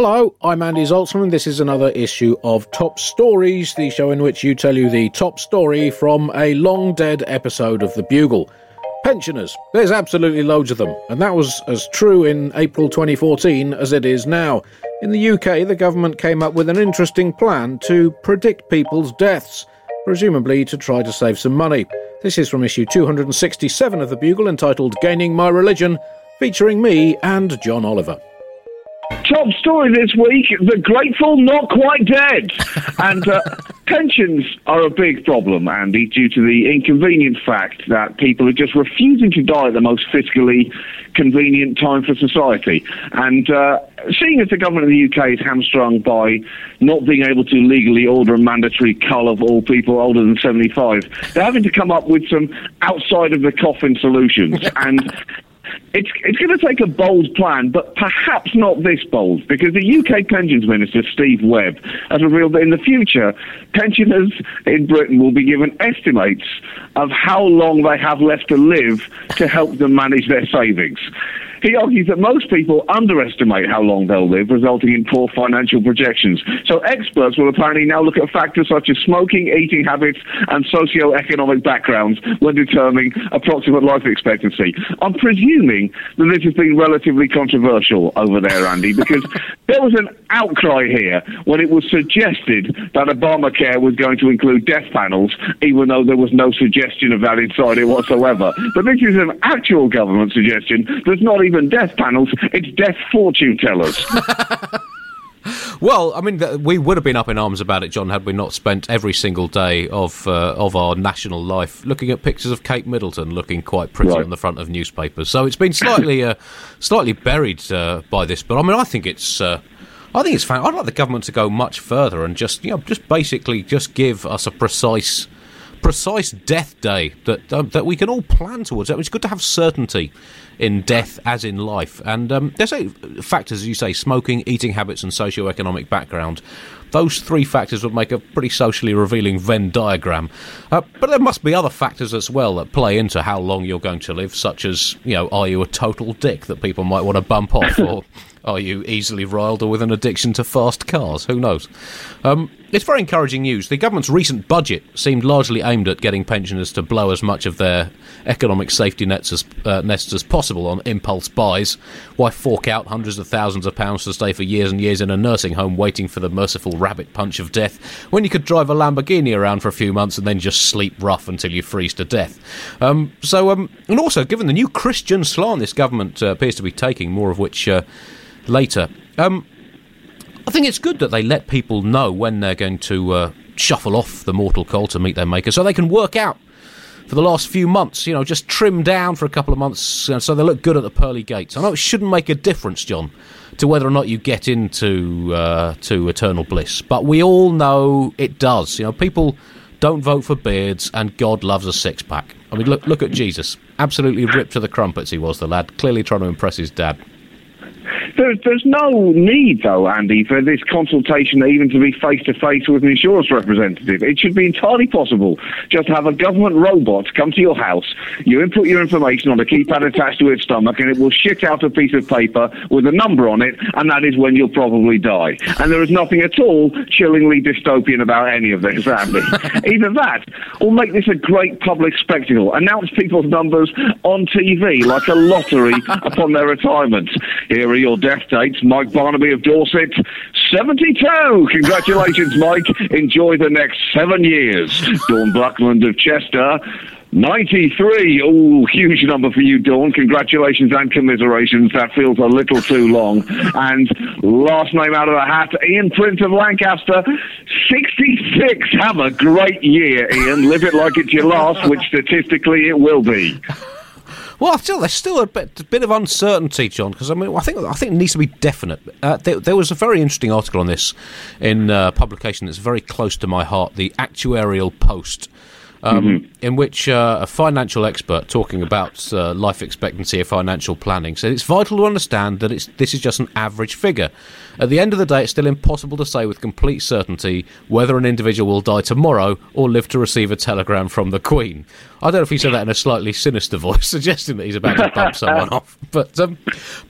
Hello, I'm Andy Zaltzman. This is another issue of Top Stories, the show in which you tell you the top story from a long dead episode of The Bugle. Pensioners. There's absolutely loads of them, and that was as true in April 2014 as it is now. In the UK, the government came up with an interesting plan to predict people's deaths, presumably to try to save some money. This is from issue 267 of The Bugle entitled Gaining My Religion, featuring me and John Oliver. Top story this week the grateful not quite dead. and uh, pensions are a big problem, Andy, due to the inconvenient fact that people are just refusing to die at the most fiscally convenient time for society. And uh, seeing as the government of the UK is hamstrung by not being able to legally order a mandatory cull of all people older than 75, they're having to come up with some outside of the coffin solutions. and it's, it's going to take a bold plan, but perhaps not this bold, because the UK Pensions Minister, Steve Webb, has revealed that in the future, pensioners in Britain will be given estimates of how long they have left to live to help them manage their savings. He argues that most people underestimate how long they'll live, resulting in poor financial projections. So experts will apparently now look at factors such as smoking, eating habits, and socio-economic backgrounds when determining approximate life expectancy. I'm presuming that this has been relatively controversial over there, Andy, because there was an outcry here when it was suggested that Obamacare was going to include death panels, even though there was no suggestion of that inside it whatsoever. But this is an actual government suggestion that's not even death panels, it's death fortune tellers. Well, I mean, we would have been up in arms about it, John, had we not spent every single day of uh, of our national life looking at pictures of Kate Middleton looking quite pretty right. on the front of newspapers. So it's been slightly uh, slightly buried uh, by this, but I mean, I think it's. Uh, I think it's fine. I'd like the government to go much further and just, you know, just basically just give us a precise precise death day that um, that we can all plan towards. It's good to have certainty in death as in life. And um, there's a factors, as you say, smoking, eating habits, and socio-economic background. Those three factors would make a pretty socially revealing Venn diagram. Uh, but there must be other factors as well that play into how long you're going to live, such as, you know, are you a total dick that people might want to bump off, or are you easily riled or with an addiction to fast cars? Who knows? Um, it's very encouraging news. The government's recent budget seemed largely aimed at getting pensioners to blow as much of their economic safety nets as, uh, nests as possible on impulse buys. Why fork out hundreds of thousands of pounds to stay for years and years in a nursing home waiting for the merciful rabbit punch of death when you could drive a Lamborghini around for a few months and then just sleep rough until you freeze to death? Um, so, um, and also, given the new Christian slant this government uh, appears to be taking, more of which. Uh, later. Um, I think it's good that they let people know when they're going to uh, shuffle off the mortal coil to meet their maker so they can work out for the last few months, you know, just trim down for a couple of months uh, so they look good at the pearly gates. I know it shouldn't make a difference, John, to whether or not you get into uh, to eternal bliss, but we all know it does. You know, people don't vote for beards, and God loves a six pack. I mean, look look at Jesus. absolutely ripped to the crumpets. He was the lad, clearly trying to impress his dad. There's, there's no need, though, Andy, for this consultation even to be face to face with an insurance representative. It should be entirely possible just to have a government robot come to your house, you input your information on a keypad attached to its stomach, and it will shit out a piece of paper with a number on it, and that is when you'll probably die. And there is nothing at all chillingly dystopian about any of this, Andy. Either that, or make this a great public spectacle. Announce people's numbers on TV like a lottery upon their retirement. Here are your death dates. Mike Barnaby of Dorset, 72. Congratulations, Mike. Enjoy the next seven years. Dawn Buckland of Chester, 93. Oh, huge number for you, Dawn. Congratulations and commiserations. That feels a little too long. And last name out of the hat, Ian Prince of Lancaster, 66. Have a great year, Ian. Live it like it's your last, which statistically it will be. Well, still, there's still a bit, a bit of uncertainty, John, because I mean, I think I think it needs to be definite. Uh, there, there, was a very interesting article on this in a publication that's very close to my heart, the Actuarial Post um, mm-hmm. in which uh, a financial expert talking about uh, life expectancy of financial planning said it's vital to understand that it's, this is just an average figure. At the end of the day, it's still impossible to say with complete certainty whether an individual will die tomorrow or live to receive a telegram from the Queen. I don't know if he said that in a slightly sinister voice, suggesting that he's about to bump someone off. But, um,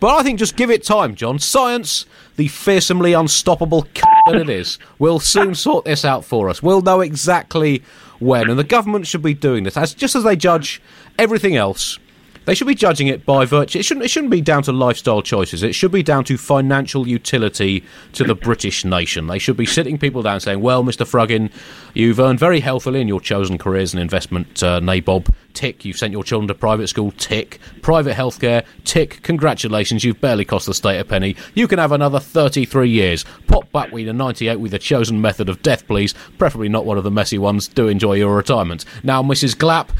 but I think just give it time, John. Science, the fearsomely unstoppable that it is, will soon sort this out for us. We'll know exactly when, and the government should be doing this as just as they judge everything else they should be judging it by virtue. It shouldn't. It shouldn't be down to lifestyle choices. It should be down to financial utility to the British nation. They should be sitting people down saying, "Well, Mr. Fruggin, you've earned very healthily in your chosen careers and investment uh, nabob. Tick. You've sent your children to private school. Tick. Private healthcare. Tick. Congratulations. You've barely cost the state a penny. You can have another 33 years. Pop back with a 98 with the chosen method of death, please. Preferably not one of the messy ones. Do enjoy your retirement. Now, Mrs. Glapp."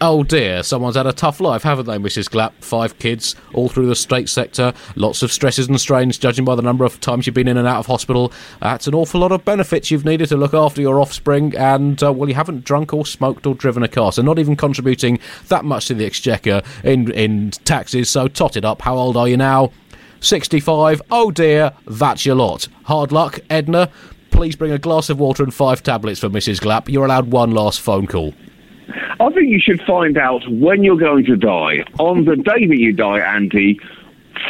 Oh dear, someone's had a tough life, haven't they, Mrs. Glapp? Five kids, all through the state sector, lots of stresses and strains, judging by the number of times you've been in and out of hospital. That's an awful lot of benefits you've needed to look after your offspring, and, uh, well, you haven't drunk or smoked or driven a car, so not even contributing that much to the exchequer in, in taxes, so tot it up. How old are you now? 65. Oh dear, that's your lot. Hard luck, Edna. Please bring a glass of water and five tablets for Mrs. Glapp. You're allowed one last phone call. I think you should find out when you're going to die. On the day that you die, Andy,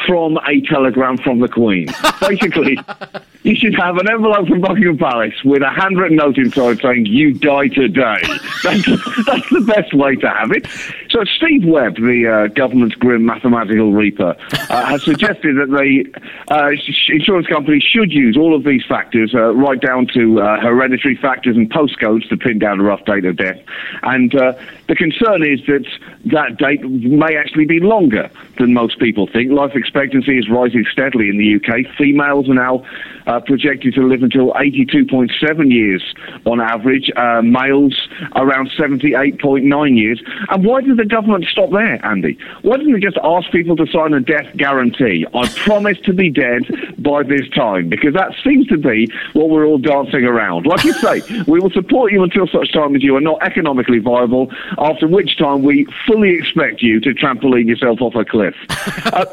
from a telegram from the Queen. Basically, you should have an envelope from Buckingham Palace with a handwritten note inside saying, You die today. That's, that's the best way to have it. So, Steve Webb, the uh, government's grim mathematical reaper, uh, has suggested that the uh, insurance companies should use all of these factors, uh, right down to uh, hereditary factors and postcodes to pin down a rough date of death. And uh, the concern is that that date may actually be longer than most people think. Life expectancy is rising steadily in the UK. Females are now uh, projected to live until 82.7 years on average. Uh, males around 78.9 years. And why did the government stop there, Andy? Why didn't they just ask people to sign a death guarantee? I promise to be dead by this time, because that seems to be what we're all dancing around. Like you say, we will support you until such time as you are not economically viable, after which time we fully expect you to trampoline yourself off a cliff. Uh,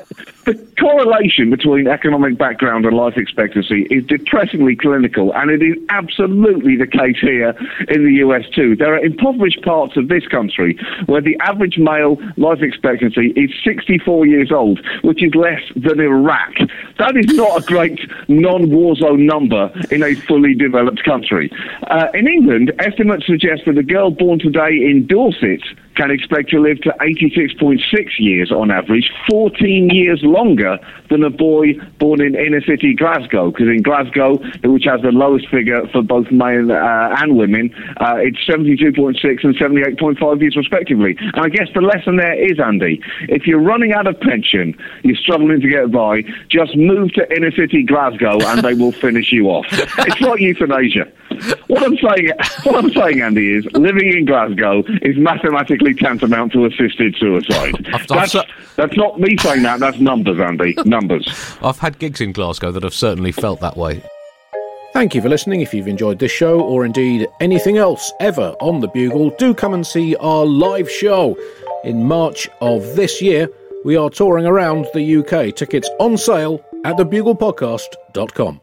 the correlation between economic background and life expectancy is depressingly clinical, and it is absolutely the case here in the US too. There are impoverished parts of this country where the average male life expectancy is 64 years old, which is less than Iraq. That is not a great non-war zone number in a fully developed country. Uh, in England, estimates suggest that a girl born today in Dorset can expect to live to 86.6 years on average, 14 years longer than a boy born in inner city Glasgow. Because in Glasgow, which has the lowest figure for both men uh, and women, uh, it's 72.6 and 78.5 years respectively. And I guess the lesson there is, Andy, if you're running out of pension, you're struggling to get by, just move to inner city Glasgow and they will finish you off. It's like euthanasia. What I'm saying, what I'm saying, Andy, is living in Glasgow is mathematically tantamount to assisted suicide. That's, that's not me saying that. That's numbers, Andy. Numbers. I've had gigs in Glasgow that have certainly felt that way. Thank you for listening. If you've enjoyed this show, or indeed anything else ever on the Bugle, do come and see our live show. in March of this year. We are touring around the UK. Tickets on sale at thebuglepodcast.com.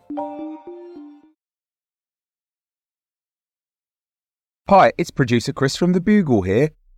Hi, it's producer Chris from The Bugle here.